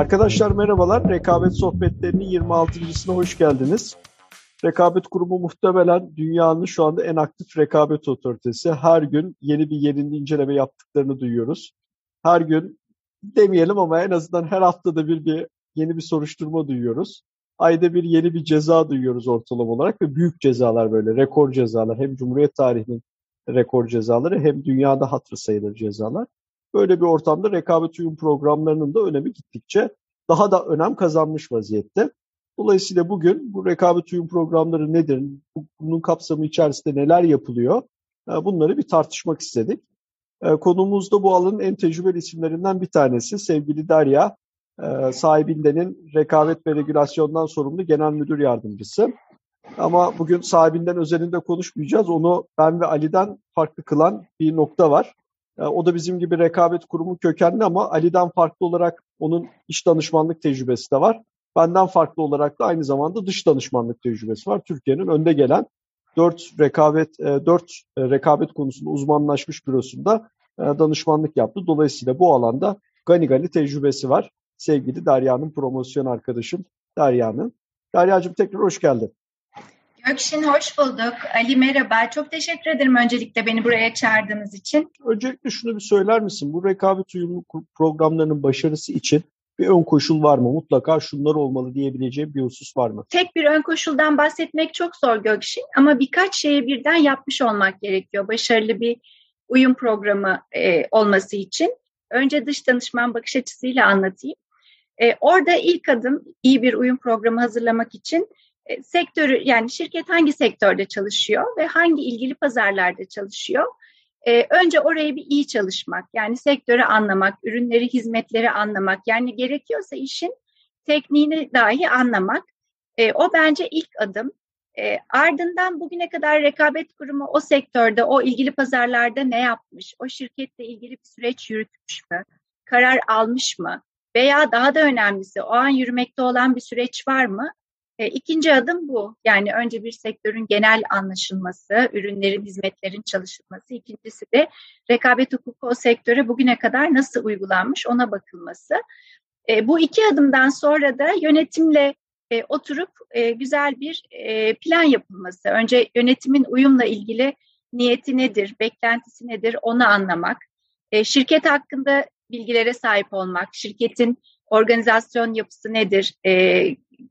Arkadaşlar merhabalar. Rekabet Sohbetleri'nin 26.sına hoş geldiniz. Rekabet Kurumu muhtemelen dünyanın şu anda en aktif rekabet otoritesi. Her gün yeni bir yerinde inceleme yaptıklarını duyuyoruz. Her gün demeyelim ama en azından her haftada bir, bir yeni bir soruşturma duyuyoruz. Ayda bir yeni bir ceza duyuyoruz ortalama olarak ve büyük cezalar böyle rekor cezalar. Hem Cumhuriyet tarihinin rekor cezaları hem dünyada hatırı sayılır cezalar. Böyle bir ortamda rekabet uyum programlarının da önemi gittikçe daha da önem kazanmış vaziyette. Dolayısıyla bugün bu rekabet uyum programları nedir? Bunun kapsamı içerisinde neler yapılıyor? E, bunları bir tartışmak istedik. E, Konumuz da bu alanın en tecrübeli isimlerinden bir tanesi. Sevgili Derya, e, sahibindenin rekabet ve regülasyondan sorumlu genel müdür yardımcısı. Ama bugün sahibinden özelinde konuşmayacağız. Onu ben ve Ali'den farklı kılan bir nokta var. E, o da bizim gibi rekabet kurumu kökenli ama Ali'den farklı olarak onun iş danışmanlık tecrübesi de var. Benden farklı olarak da aynı zamanda dış danışmanlık tecrübesi var. Türkiye'nin önde gelen dört rekabet e, dört e, rekabet konusunda uzmanlaşmış bürosunda danışmanlık yaptı. Dolayısıyla bu alanda gani gani tecrübesi var. Sevgili Derya'nın promosyon arkadaşım Derya'nın. Derya'cığım tekrar hoş geldin. Gökşin hoş bulduk. Ali merhaba. Çok teşekkür ederim öncelikle beni buraya çağırdığınız için. Öncelikle şunu bir söyler misin? Bu rekabet uyumlu programlarının başarısı için bir ön koşul var mı? Mutlaka şunlar olmalı diyebileceğim bir husus var mı? Tek bir ön koşuldan bahsetmek çok zor Gökşin ama birkaç şeyi birden yapmış olmak gerekiyor. Başarılı bir uyum programı e, olması için. Önce dış danışman bakış açısıyla anlatayım. E, orada ilk adım iyi bir uyum programı hazırlamak için e, sektörü yani şirket hangi sektörde çalışıyor ve hangi ilgili pazarlarda çalışıyor? E, önce orayı bir iyi çalışmak, yani sektörü anlamak, ürünleri, hizmetleri anlamak, yani gerekiyorsa işin tekniğini dahi anlamak. E, o bence ilk adım. E, ardından bugüne kadar rekabet kurumu o sektörde, o ilgili pazarlarda ne yapmış, o şirketle ilgili bir süreç yürütmüş mü, karar almış mı veya daha da önemlisi o an yürümekte olan bir süreç var mı? E, ikinci adım bu. Yani önce bir sektörün genel anlaşılması, ürünlerin, hizmetlerin çalışılması. İkincisi de rekabet hukuku o sektöre bugüne kadar nasıl uygulanmış ona bakılması. E, bu iki adımdan sonra da yönetimle e, oturup e, güzel bir e, plan yapılması. Önce yönetimin uyumla ilgili niyeti nedir, beklentisi nedir onu anlamak. E, şirket hakkında bilgilere sahip olmak, şirketin organizasyon yapısı nedir, e,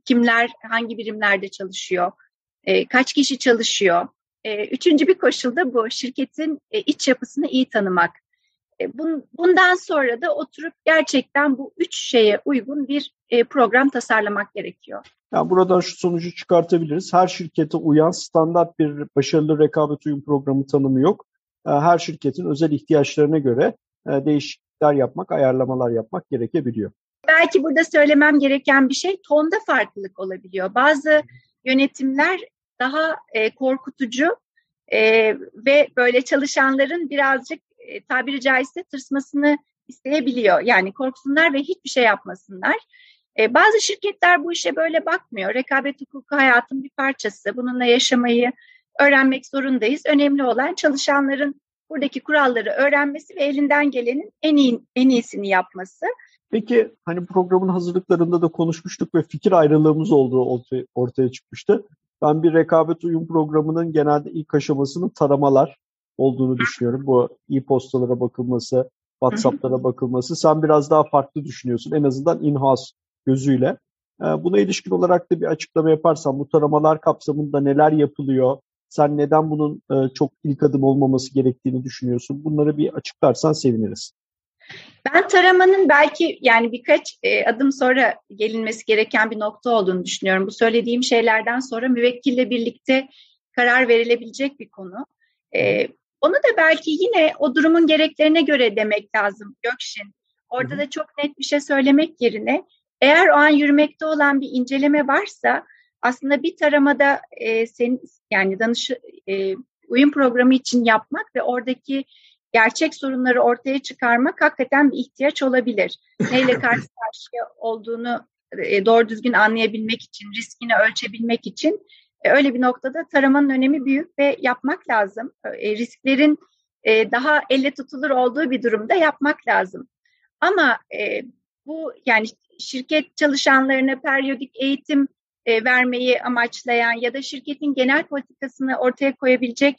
kimler hangi birimlerde çalışıyor, e, kaç kişi çalışıyor. E, üçüncü bir koşul da bu, şirketin e, iç yapısını iyi tanımak. E, bun, bundan sonra da oturup gerçekten bu üç şeye uygun bir e, program tasarlamak gerekiyor. Yani buradan şu sonucu çıkartabiliriz. Her şirkete uyan standart bir başarılı rekabet uyum programı tanımı yok. E, her şirketin özel ihtiyaçlarına göre e, değişiklikler yapmak, ayarlamalar yapmak gerekebiliyor. Belki burada söylemem gereken bir şey tonda farklılık olabiliyor. Bazı yönetimler daha e, korkutucu e, ve böyle çalışanların birazcık e, tabiri caizse tırsmasını isteyebiliyor. Yani korksunlar ve hiçbir şey yapmasınlar. E, bazı şirketler bu işe böyle bakmıyor. Rekabet hukuku hayatın bir parçası. Bununla yaşamayı öğrenmek zorundayız. Önemli olan çalışanların buradaki kuralları öğrenmesi ve elinden gelenin en iyi en iyisini yapması. Peki hani programın hazırlıklarında da konuşmuştuk ve fikir ayrılığımız olduğu ortaya, çıkmıştı. Ben bir rekabet uyum programının genelde ilk aşamasının taramalar olduğunu düşünüyorum. Bu e-postalara bakılması, WhatsApp'lara bakılması. Sen biraz daha farklı düşünüyorsun. En azından in-house gözüyle. Ee, buna ilişkin olarak da bir açıklama yaparsan bu taramalar kapsamında neler yapılıyor? Sen neden bunun e, çok ilk adım olmaması gerektiğini düşünüyorsun? Bunları bir açıklarsan seviniriz. Ben taramanın belki yani birkaç e, adım sonra gelinmesi gereken bir nokta olduğunu düşünüyorum. Bu söylediğim şeylerden sonra müvekkille birlikte karar verilebilecek bir konu. E, onu da belki yine o durumun gereklerine göre demek lazım Gökşin. Orada da çok net bir şey söylemek yerine eğer o an yürümekte olan bir inceleme varsa aslında bir taramada e, senin yani danış e, uyum programı için yapmak ve oradaki gerçek sorunları ortaya çıkarmak hakikaten bir ihtiyaç olabilir. Neyle karşı karşıya olduğunu e, doğru düzgün anlayabilmek için, riskini ölçebilmek için e, öyle bir noktada taramanın önemi büyük ve yapmak lazım. E, risklerin daha elle tutulur olduğu bir durumda yapmak lazım. Ama bu yani şirket çalışanlarına periyodik eğitim e, vermeyi amaçlayan ya da şirketin genel politikasını ortaya koyabilecek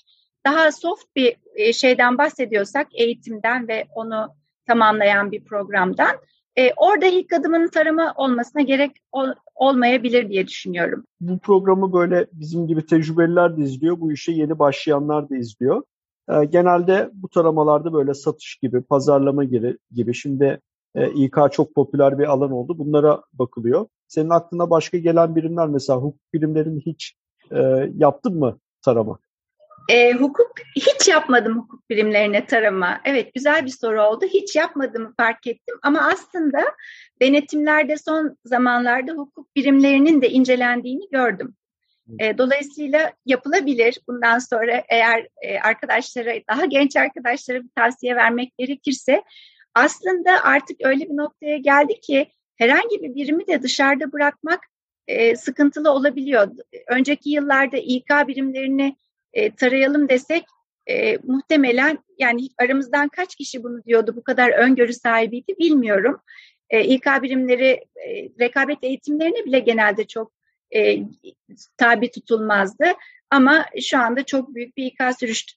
daha soft bir e, şeyden bahsediyorsak eğitimden ve onu tamamlayan bir programdan e, orada ilk adımın tarama olmasına gerek ol, olmayabilir diye düşünüyorum. Bu programı böyle bizim gibi tecrübeliler de izliyor, bu işe yeni başlayanlar da izliyor. E, genelde bu taramalarda böyle satış gibi, pazarlama gibi, gibi. şimdi e, İK çok popüler bir alan oldu. Bunlara bakılıyor. Senin aklına başka gelen birimler mesela hukuk birimlerini hiç e, yaptın mı tarama? E, hukuk hiç yapmadım hukuk birimlerine tarama. Evet güzel bir soru oldu. Hiç yapmadığımı fark ettim ama aslında denetimlerde son zamanlarda hukuk birimlerinin de incelendiğini gördüm. E, dolayısıyla yapılabilir. Bundan sonra eğer e, arkadaşlara, daha genç arkadaşlara bir tavsiye vermek gerekirse aslında artık öyle bir noktaya geldi ki herhangi bir birimi de dışarıda bırakmak e, sıkıntılı olabiliyor. Önceki yıllarda İK birimlerini e, tarayalım desek e, muhtemelen yani aramızdan kaç kişi bunu diyordu bu kadar öngörü sahibiydi bilmiyorum. E, İK birimleri e, rekabet eğitimlerine bile genelde çok e, tabi tutulmazdı. Ama şu anda çok büyük bir İK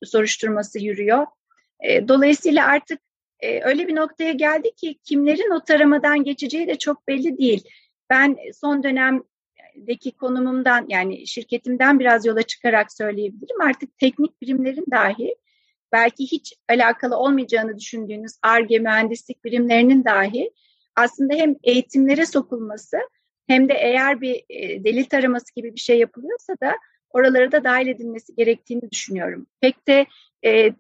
soruşturması yürüyor. E, dolayısıyla artık e, öyle bir noktaya geldi ki kimlerin o taramadan geçeceği de çok belli değil. Ben son dönemdeki konumumdan yani şirketimden biraz yola çıkarak söyleyebilirim. Artık teknik birimlerin dahi belki hiç alakalı olmayacağını düşündüğünüz ARGE mühendislik birimlerinin dahi aslında hem eğitimlere sokulması hem de eğer bir e, delil taraması gibi bir şey yapılıyorsa da oralara da dahil edilmesi gerektiğini düşünüyorum. Pek de e,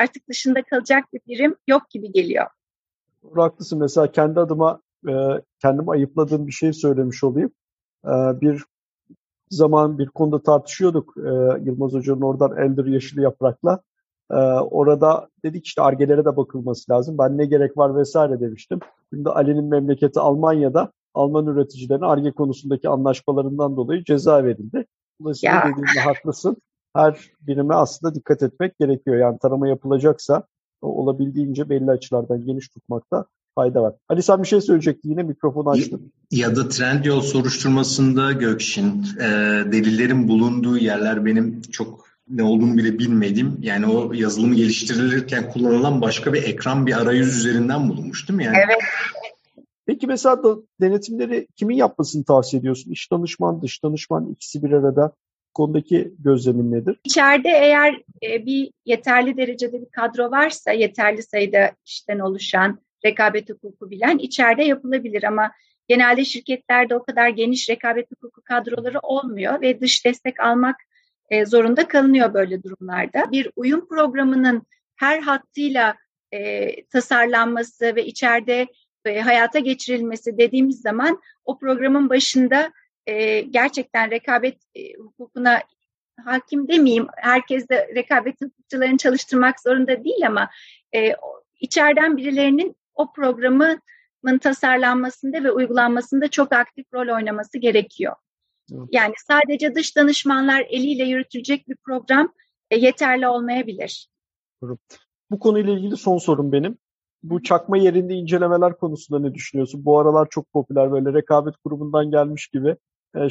artık dışında kalacak bir birim yok gibi geliyor. Haklısın. Mesela kendi adıma e, kendim ayıpladığım bir şey söylemiş olayım. E, bir zaman bir konuda tartışıyorduk e, Yılmaz Hoca'nın oradan Elder Yeşil Yaprak'la. E, orada dedik işte argelere de bakılması lazım. Ben ne gerek var vesaire demiştim. Şimdi Ali'nin memleketi Almanya'da Alman üreticilerin arge konusundaki anlaşmalarından dolayı ceza verildi. Dolayısıyla dediğinde haklısın her birime aslında dikkat etmek gerekiyor. Yani tarama yapılacaksa olabildiğince belli açılardan geniş tutmakta fayda var. Ali sen bir şey söyleyecektin yine mikrofonu açtın. Ya da Trendyol soruşturmasında Gökşin e, delillerin bulunduğu yerler benim çok ne olduğunu bile bilmedim. Yani o yazılımı geliştirilirken kullanılan başka bir ekran bir arayüz üzerinden bulunmuştum yani. Evet. Peki mesela da denetimleri kimin yapmasını tavsiye ediyorsun? İş danışman, dış danışman ikisi bir arada konudaki gözlemin nedir? İçeride eğer e, bir yeterli derecede bir kadro varsa, yeterli sayıda kişiden oluşan rekabet hukuku bilen içeride yapılabilir ama genelde şirketlerde o kadar geniş rekabet hukuku kadroları olmuyor ve dış destek almak e, zorunda kalınıyor böyle durumlarda. Bir uyum programının her hattıyla e, tasarlanması ve içeride e, hayata geçirilmesi dediğimiz zaman o programın başında e, gerçekten rekabet e, hukukuna hakim demeyeyim. Herkes de rekabet hukukçularını çalıştırmak zorunda değil ama e, içeriden birilerinin o programın tasarlanmasında ve uygulanmasında çok aktif rol oynaması gerekiyor. Yani sadece dış danışmanlar eliyle yürütülecek bir program e, yeterli olmayabilir. Bu konuyla ilgili son sorum benim. Bu çakma yerinde incelemeler konusunda ne düşünüyorsun? Bu aralar çok popüler böyle rekabet kurumundan gelmiş gibi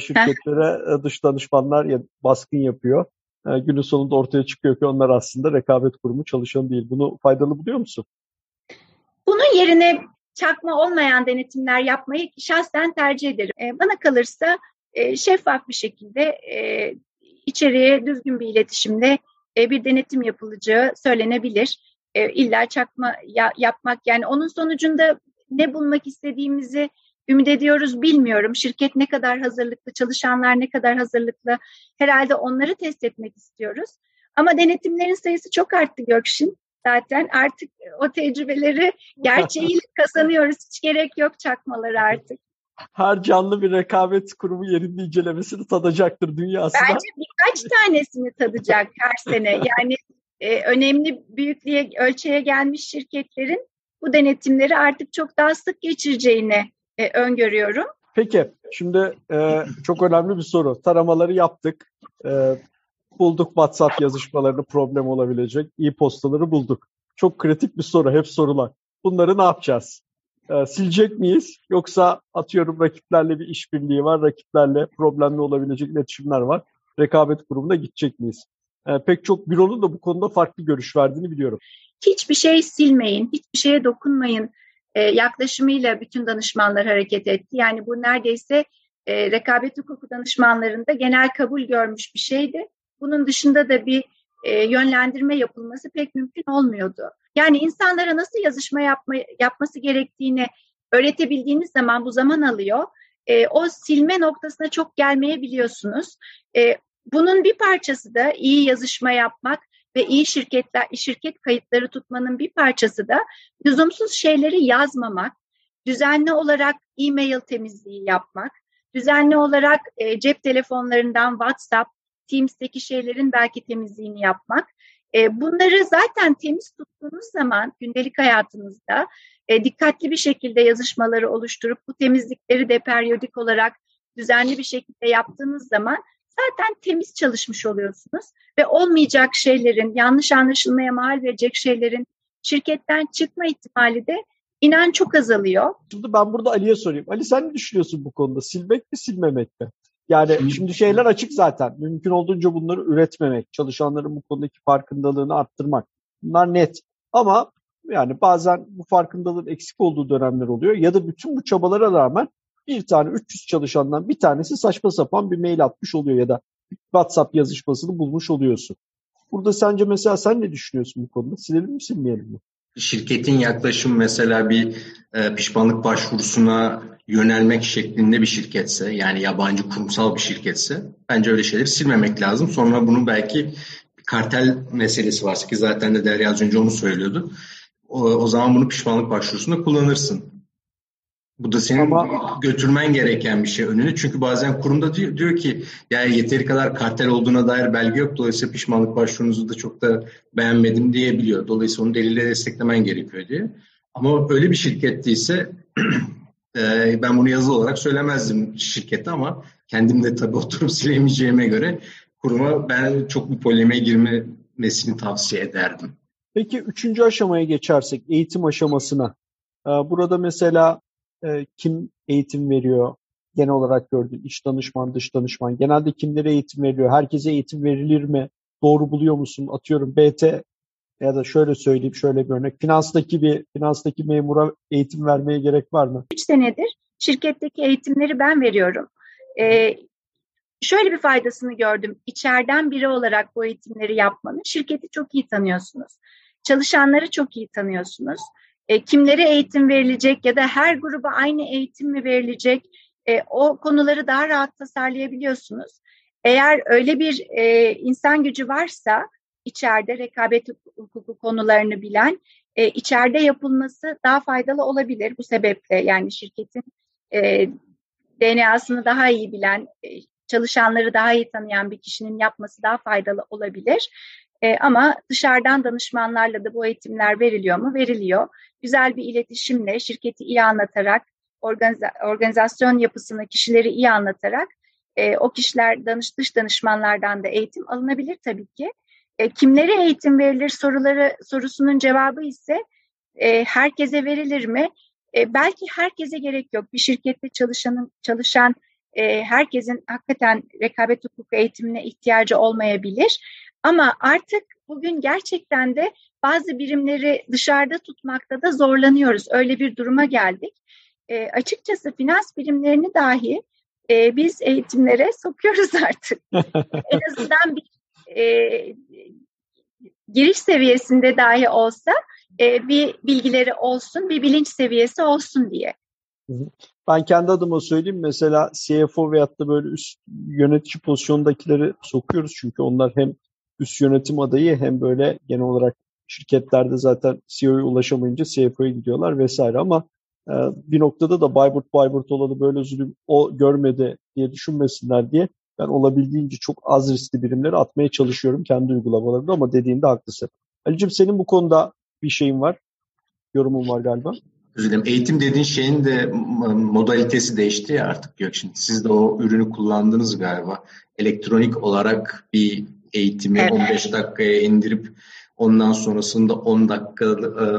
şirketlere e, dış danışmanlar baskın yapıyor. E, günün sonunda ortaya çıkıyor ki onlar aslında rekabet kurumu çalışan değil. Bunu faydalı buluyor musun? Bunun yerine çakma olmayan denetimler yapmayı şahsen tercih ederim. Bana kalırsa şeffaf bir şekilde içeriye düzgün bir iletişimde bir denetim yapılacağı söylenebilir. İlla çakma yapmak yani onun sonucunda ne bulmak istediğimizi ümit ediyoruz bilmiyorum. Şirket ne kadar hazırlıklı, çalışanlar ne kadar hazırlıklı. Herhalde onları test etmek istiyoruz. Ama denetimlerin sayısı çok arttı Gökşin. Zaten artık o tecrübeleri gerçeğiyle kazanıyoruz. Hiç gerek yok çakmaları artık. Her canlı bir rekabet kurumu yerinde incelemesini tadacaktır dünyasında. Bence birkaç tanesini tadacak her sene. Yani e, önemli büyüklüğe, ölçeğe gelmiş şirketlerin bu denetimleri artık çok daha sık geçireceğini e, öngörüyorum. Peki, şimdi e, çok önemli bir soru. Taramaları yaptık. E, bulduk WhatsApp yazışmalarını problem olabilecek. E-postaları bulduk. Çok kritik bir soru, hep sorular. Bunları ne yapacağız? e, silecek miyiz? Yoksa atıyorum rakiplerle bir işbirliği var, rakiplerle problemli olabilecek iletişimler var. Rekabet grubuna gidecek miyiz? E, pek çok büronun da bu konuda farklı görüş verdiğini biliyorum. Hiçbir şey silmeyin, hiçbir şeye dokunmayın e, yaklaşımıyla bütün danışmanlar hareket etti. Yani bu neredeyse e, rekabet hukuku danışmanlarında genel kabul görmüş bir şeydi. Bunun dışında da bir e, yönlendirme yapılması pek mümkün olmuyordu. Yani insanlara nasıl yazışma yapma, yapması gerektiğini öğretebildiğiniz zaman bu zaman alıyor. E, o silme noktasına çok gelmeyebiliyorsunuz. E, bunun bir parçası da iyi yazışma yapmak ve iyi şirketler, şirket kayıtları tutmanın bir parçası da lüzumsuz şeyleri yazmamak, düzenli olarak e-mail temizliği yapmak, düzenli olarak e, cep telefonlarından WhatsApp, Teams'teki şeylerin belki temizliğini yapmak. E, bunları zaten temiz tuttuğunuz zaman gündelik hayatınızda e, dikkatli bir şekilde yazışmaları oluşturup bu temizlikleri de periyodik olarak düzenli bir şekilde yaptığınız zaman zaten temiz çalışmış oluyorsunuz ve olmayacak şeylerin, yanlış anlaşılmaya mal verecek şeylerin şirketten çıkma ihtimali de inan çok azalıyor. Şimdi ben burada Ali'ye sorayım. Ali sen ne düşünüyorsun bu konuda? Silmek mi silmemek mi? Yani şimdi, şimdi şeyler açık zaten. Mümkün olduğunca bunları üretmemek, çalışanların bu konudaki farkındalığını arttırmak. Bunlar net. Ama yani bazen bu farkındalığın eksik olduğu dönemler oluyor. Ya da bütün bu çabalara rağmen bir tane 300 çalışandan bir tanesi saçma sapan bir mail atmış oluyor ya da WhatsApp yazışmasını bulmuş oluyorsun. Burada sence mesela sen ne düşünüyorsun bu konuda? Silelim mi silmeyelim mi? Şirketin yaklaşım mesela bir e, pişmanlık başvurusuna yönelmek şeklinde bir şirketse yani yabancı kurumsal bir şirketse bence öyle şeyleri silmemek lazım. Sonra bunu belki kartel meselesi varsa ki zaten de Derya az önce onu söylüyordu. O, o zaman bunu pişmanlık başvurusunda kullanırsın. Bu da senin Ama, götürmen gereken bir şey önüne. Çünkü bazen kurumda diyor, diyor ki yani yeteri kadar kartel olduğuna dair belge yok. Dolayısıyla pişmanlık başvurunuzu da çok da beğenmedim diyebiliyor. Dolayısıyla onu delille desteklemen gerekiyor diye. Ama öyle bir şirket değilse e, ben bunu yazılı olarak söylemezdim şirkete ama kendim de tabii oturup silemeyeceğime göre kuruma ben çok bir polemiğe girmesini tavsiye ederdim. Peki üçüncü aşamaya geçersek eğitim aşamasına. Burada mesela e, kim eğitim veriyor? Genel olarak gördüğün iç danışman, dış danışman. Genelde kimlere eğitim veriliyor? Herkese eğitim verilir mi? Doğru buluyor musun? Atıyorum BT ya da şöyle söyleyeyim şöyle bir örnek. Finanstaki bir finanstaki memura eğitim vermeye gerek var mı? 3 senedir şirketteki eğitimleri ben veriyorum. Ee, şöyle bir faydasını gördüm. İçeriden biri olarak bu eğitimleri yapmanın şirketi çok iyi tanıyorsunuz. Çalışanları çok iyi tanıyorsunuz e, kimlere eğitim verilecek ya da her gruba aynı eğitim mi verilecek e, o konuları daha rahat tasarlayabiliyorsunuz. Eğer öyle bir e, insan gücü varsa içeride rekabet hukuku konularını bilen e, içeride yapılması daha faydalı olabilir bu sebeple yani şirketin e, DNA'sını daha iyi bilen e, çalışanları daha iyi tanıyan bir kişinin yapması daha faydalı olabilir. E, ama dışarıdan danışmanlarla da bu eğitimler veriliyor mu? Veriliyor. Güzel bir iletişimle, şirketi iyi anlatarak, organiza organizasyon yapısını, kişileri iyi anlatarak e, o kişiler danış, dış danışmanlardan da eğitim alınabilir tabii ki. E, kimlere eğitim verilir soruları sorusunun cevabı ise e, herkese verilir mi? E, belki herkese gerek yok. Bir şirkette çalışanın çalışan e, herkesin hakikaten rekabet hukuku eğitimine ihtiyacı olmayabilir. Ama artık bugün gerçekten de bazı birimleri dışarıda tutmakta da zorlanıyoruz. Öyle bir duruma geldik. E, açıkçası finans birimlerini dahi e, biz eğitimlere sokuyoruz artık. en azından bir e, giriş seviyesinde dahi olsa e, bir bilgileri olsun, bir bilinç seviyesi olsun diye. Ben kendi adıma söyleyeyim mesela CFO veyahut da böyle üst yönetici pozisyondakileri sokuyoruz çünkü onlar hem üst yönetim adayı hem böyle genel olarak şirketlerde zaten CEO'ya ulaşamayınca CFO'ya gidiyorlar vesaire ama e, bir noktada da Bayburt Bayburt olanı böyle zulüm o görmedi diye düşünmesinler diye ben olabildiğince çok az riskli birimleri atmaya çalışıyorum kendi uygulamalarımda ama dediğinde haklısın. Ali'cim senin bu konuda bir şeyin var, yorumun var galiba. Özür. Eğitim dediğin şeyin de modalitesi değişti ya artık Gökşin. Siz de o ürünü kullandınız galiba. Elektronik olarak bir eğitimi evet. 15 dakikaya indirip Ondan sonrasında 10 dakika, e,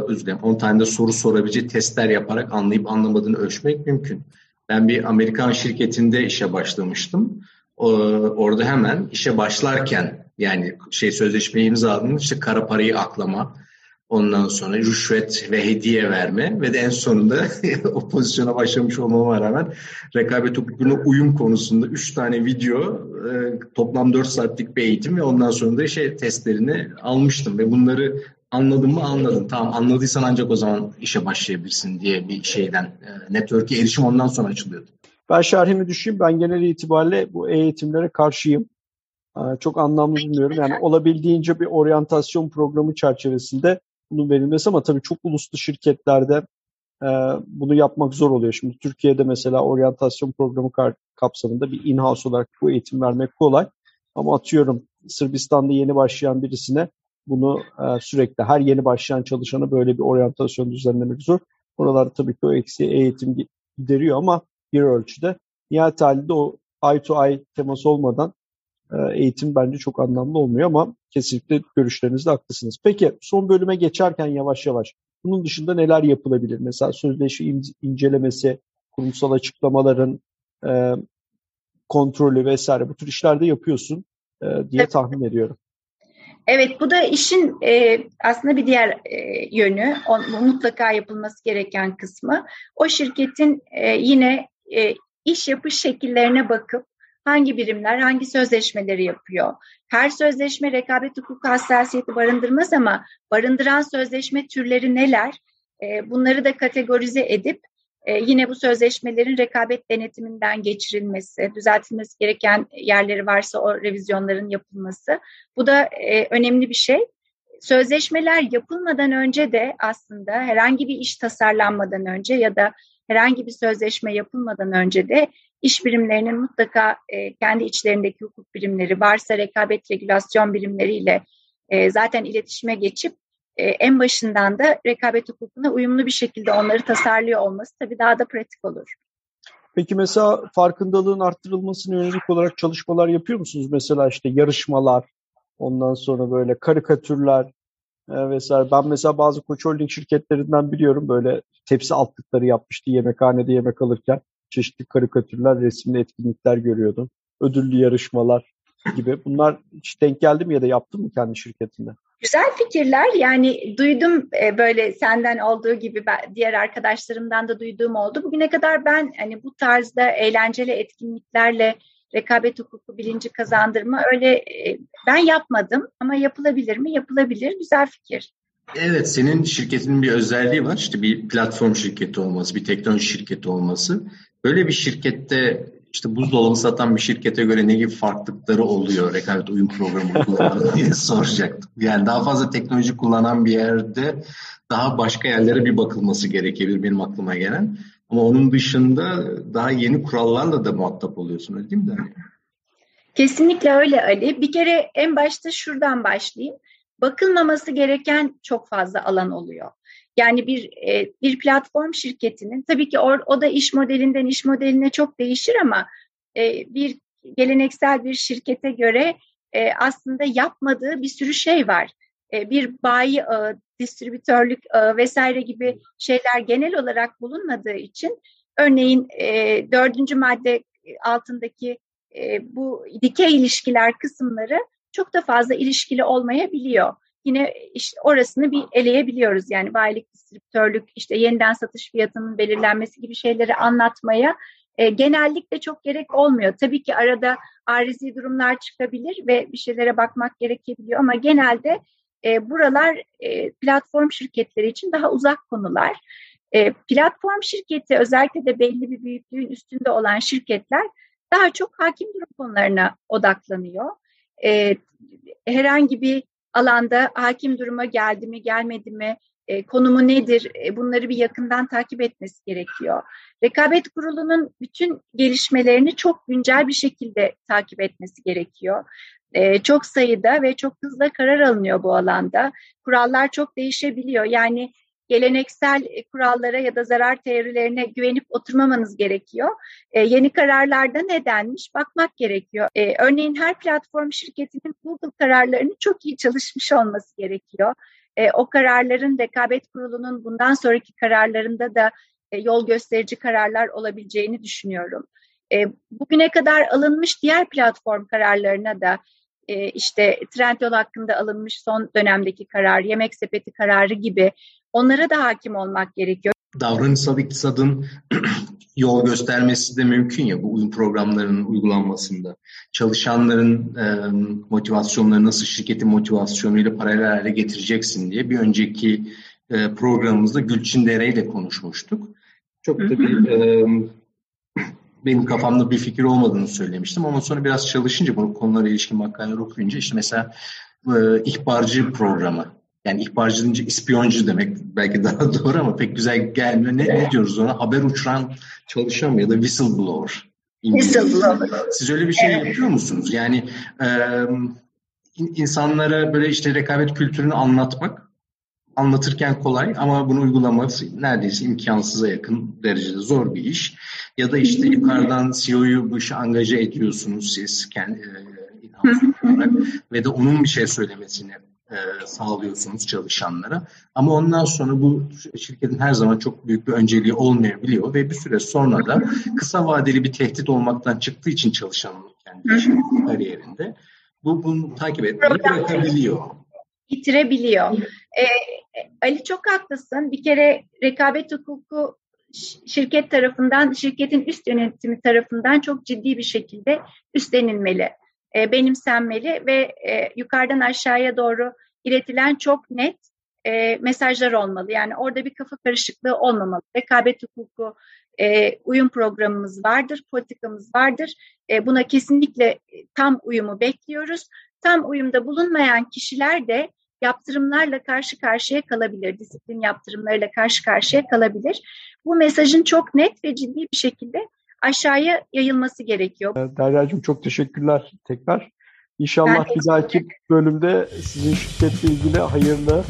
özür dilerim 10 tane de soru sorabileceği testler yaparak anlayıp anlamadığını ölçmek mümkün. Ben bir Amerikan şirketinde işe başlamıştım. Orada hemen işe başlarken yani şey sözleşmeyi imzaladığında işte kara parayı aklama, ondan sonra rüşvet ve hediye verme ve de en sonunda o pozisyona başlamış olmama rağmen rekabet hukukuna uyum konusunda 3 tane video, e, toplam 4 saatlik bir eğitim ve ondan sonra da şey testlerini almıştım ve bunları anladın mı anladın. Tamam anladıysan ancak o zaman işe başlayabilirsin diye bir şeyden e, network'e erişim ondan sonra açılıyordu. Ben şerhimi düşeyim. Ben genel itibariyle bu eğitimlere karşıyım. E, çok anlamlı bulmuyorum. Yani olabildiğince bir oryantasyon programı çerçevesinde bunun verilmesi ama tabii çok uluslu şirketlerde e, bunu yapmak zor oluyor. Şimdi Türkiye'de mesela oryantasyon programı kapsamında bir in-house olarak bu eğitim vermek kolay. Ama atıyorum Sırbistan'da yeni başlayan birisine bunu e, sürekli her yeni başlayan çalışana böyle bir oryantasyon düzenlemek zor. Oralarda tabii ki o eksiği eğitim gideriyor ama bir ölçüde. Nihayet halinde o eye to eye teması olmadan eğitim bence çok anlamlı olmuyor ama kesinlikle görüşlerinizde haklısınız. Peki son bölüme geçerken yavaş yavaş bunun dışında neler yapılabilir? Mesela sözleşme incelemesi, kurumsal açıklamaların e, kontrolü vesaire bu tür işlerde yapıyorsun e, diye evet. tahmin ediyorum. Evet, bu da işin e, aslında bir diğer e, yönü, o, mutlaka yapılması gereken kısmı. O şirketin e, yine e, iş yapış şekillerine bakıp hangi birimler hangi sözleşmeleri yapıyor. Her sözleşme rekabet hukuku hassasiyeti barındırmaz ama barındıran sözleşme türleri neler? E, bunları da kategorize edip e, yine bu sözleşmelerin rekabet denetiminden geçirilmesi, düzeltilmesi gereken yerleri varsa o revizyonların yapılması. Bu da e, önemli bir şey. Sözleşmeler yapılmadan önce de aslında herhangi bir iş tasarlanmadan önce ya da herhangi bir sözleşme yapılmadan önce de iş birimlerinin mutlaka e, kendi içlerindeki hukuk birimleri varsa rekabet regülasyon birimleriyle e, zaten iletişime geçip e, en başından da rekabet hukukuna uyumlu bir şekilde onları tasarlıyor olması tabii daha da pratik olur. Peki mesela farkındalığın arttırılmasına yönelik olarak çalışmalar yapıyor musunuz? Mesela işte yarışmalar, ondan sonra böyle karikatürler e, vesaire. Ben mesela bazı koç holding şirketlerinden biliyorum böyle tepsi altlıkları yapmıştı yemekhanede yemek alırken. Çeşitli karikatürler, resimli etkinlikler görüyordum. Ödüllü yarışmalar gibi. Bunlar hiç denk geldi mi ya da yaptın mı kendi şirketinde? Güzel fikirler yani duydum e, böyle senden olduğu gibi diğer arkadaşlarımdan da duyduğum oldu. Bugüne kadar ben hani bu tarzda eğlenceli etkinliklerle rekabet hukuku bilinci kazandırma öyle e, ben yapmadım ama yapılabilir mi? Yapılabilir. Güzel fikir. Evet, senin şirketinin bir özelliği var. İşte bir platform şirketi olması, bir teknoloji şirketi olması. Böyle bir şirkette işte buzdolabı satan bir şirkete göre ne gibi farklılıkları oluyor rekabet uyum programı kullanımı diye soracaktım. Yani daha fazla teknoloji kullanan bir yerde daha başka yerlere bir bakılması gerekebilir benim aklıma gelen. Ama onun dışında daha yeni kurallarla da muhatap oluyorsun öyle değil mi? Kesinlikle öyle Ali. Bir kere en başta şuradan başlayayım. Bakılmaması gereken çok fazla alan oluyor. Yani bir e, bir platform şirketinin tabii ki o, o da iş modelinden iş modeline çok değişir ama e, bir geleneksel bir şirkete göre e, aslında yapmadığı bir sürü şey var. E, bir bayi ağı, distribütörlük ağı vesaire gibi şeyler genel olarak bulunmadığı için örneğin e, dördüncü madde altındaki e, bu dikey ilişkiler kısımları çok da fazla ilişkili olmayabiliyor yine işte orasını bir eleyebiliyoruz. Yani bayilik, distribütörlük, işte yeniden satış fiyatının belirlenmesi gibi şeyleri anlatmaya e, genellikle çok gerek olmuyor. Tabii ki arada arizi durumlar çıkabilir ve bir şeylere bakmak gerekebiliyor ama genelde e, buralar e, platform şirketleri için daha uzak konular. E, platform şirketi özellikle de belli bir büyüklüğün üstünde olan şirketler daha çok hakim durum konularına odaklanıyor. E, herhangi bir alanda hakim duruma geldi mi gelmedi mi e, konumu nedir e, bunları bir yakından takip etmesi gerekiyor. Rekabet kurulunun bütün gelişmelerini çok güncel bir şekilde takip etmesi gerekiyor. E, çok sayıda ve çok hızlı karar alınıyor bu alanda. Kurallar çok değişebiliyor. Yani geleneksel e, kurallara ya da zarar teorilerine güvenip oturmamanız gerekiyor. E, yeni kararlarda nedenmiş bakmak gerekiyor. E, örneğin her platform şirketinin Google kararlarını çok iyi çalışmış olması gerekiyor. E, o kararların rekabet kurulunun bundan sonraki kararlarında da e, yol gösterici kararlar olabileceğini düşünüyorum. E, bugüne kadar alınmış diğer platform kararlarına da e, işte Trendyol hakkında alınmış son dönemdeki karar, yemek sepeti kararı gibi onlara da hakim olmak gerekiyor. Davranışsal iktisadın yol göstermesi de mümkün ya bu uyum programlarının uygulanmasında. Çalışanların e, motivasyonları nasıl şirketin motivasyonuyla paralel hale getireceksin diye bir önceki e, programımızda Gülçin Dere ile konuşmuştuk. Çok da bir e, benim kafamda bir fikir olmadığını söylemiştim ama sonra biraz çalışınca bu konulara ilişkin makaleler okuyunca işte mesela e, ihbarcı programı yani ihbarcı ispiyoncu demek belki daha doğru ama pek güzel gelmiyor. Ne, ne diyoruz ona? Haber uçuran çalışan mı ya da whistleblower. Whistleblower. Siz öyle bir şey evet. yapıyor musunuz? Yani e, insanlara böyle işte rekabet kültürünü anlatmak anlatırken kolay ama bunu uygulaması neredeyse imkansıza yakın derecede zor bir iş. Ya da işte yukarıdan CEO'yu bu işe angaje ediyorsunuz siz kendi e, olarak ve de onun bir şey söylemesini e, sağlıyorsunuz çalışanlara. Ama ondan sonra bu şirketin her zaman çok büyük bir önceliği olmayabiliyor ve bir süre sonra da kısa vadeli bir tehdit olmaktan çıktığı için çalışanın kendi kariyerinde bu bunu takip etmeyi bırakabiliyor. Bitirebiliyor. Ee, Ali çok haklısın. Bir kere rekabet hukuku şirket tarafından, şirketin üst yönetimi tarafından çok ciddi bir şekilde üstlenilmeli, e, benimsenmeli ve e, yukarıdan aşağıya doğru iletilen çok net e, mesajlar olmalı. Yani orada bir kafa karışıklığı olmamalı. Rekabet hukuku e, uyum programımız vardır, politikamız vardır. E, buna kesinlikle tam uyumu bekliyoruz. Tam uyumda bulunmayan kişiler de yaptırımlarla karşı karşıya kalabilir, disiplin yaptırımlarıyla karşı karşıya kalabilir. Bu mesajın çok net ve ciddi bir şekilde aşağıya yayılması gerekiyor. Ee, Derya'cığım çok teşekkürler tekrar. İnşallah bir dahaki bölümde sizin şirketle ilgili hayırlı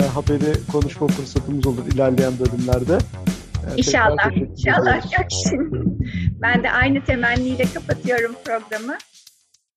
e, haberi konuşma fırsatımız olur ilerleyen bölümlerde. E, inşallah, inşallah. ben de aynı temenniyle kapatıyorum programı.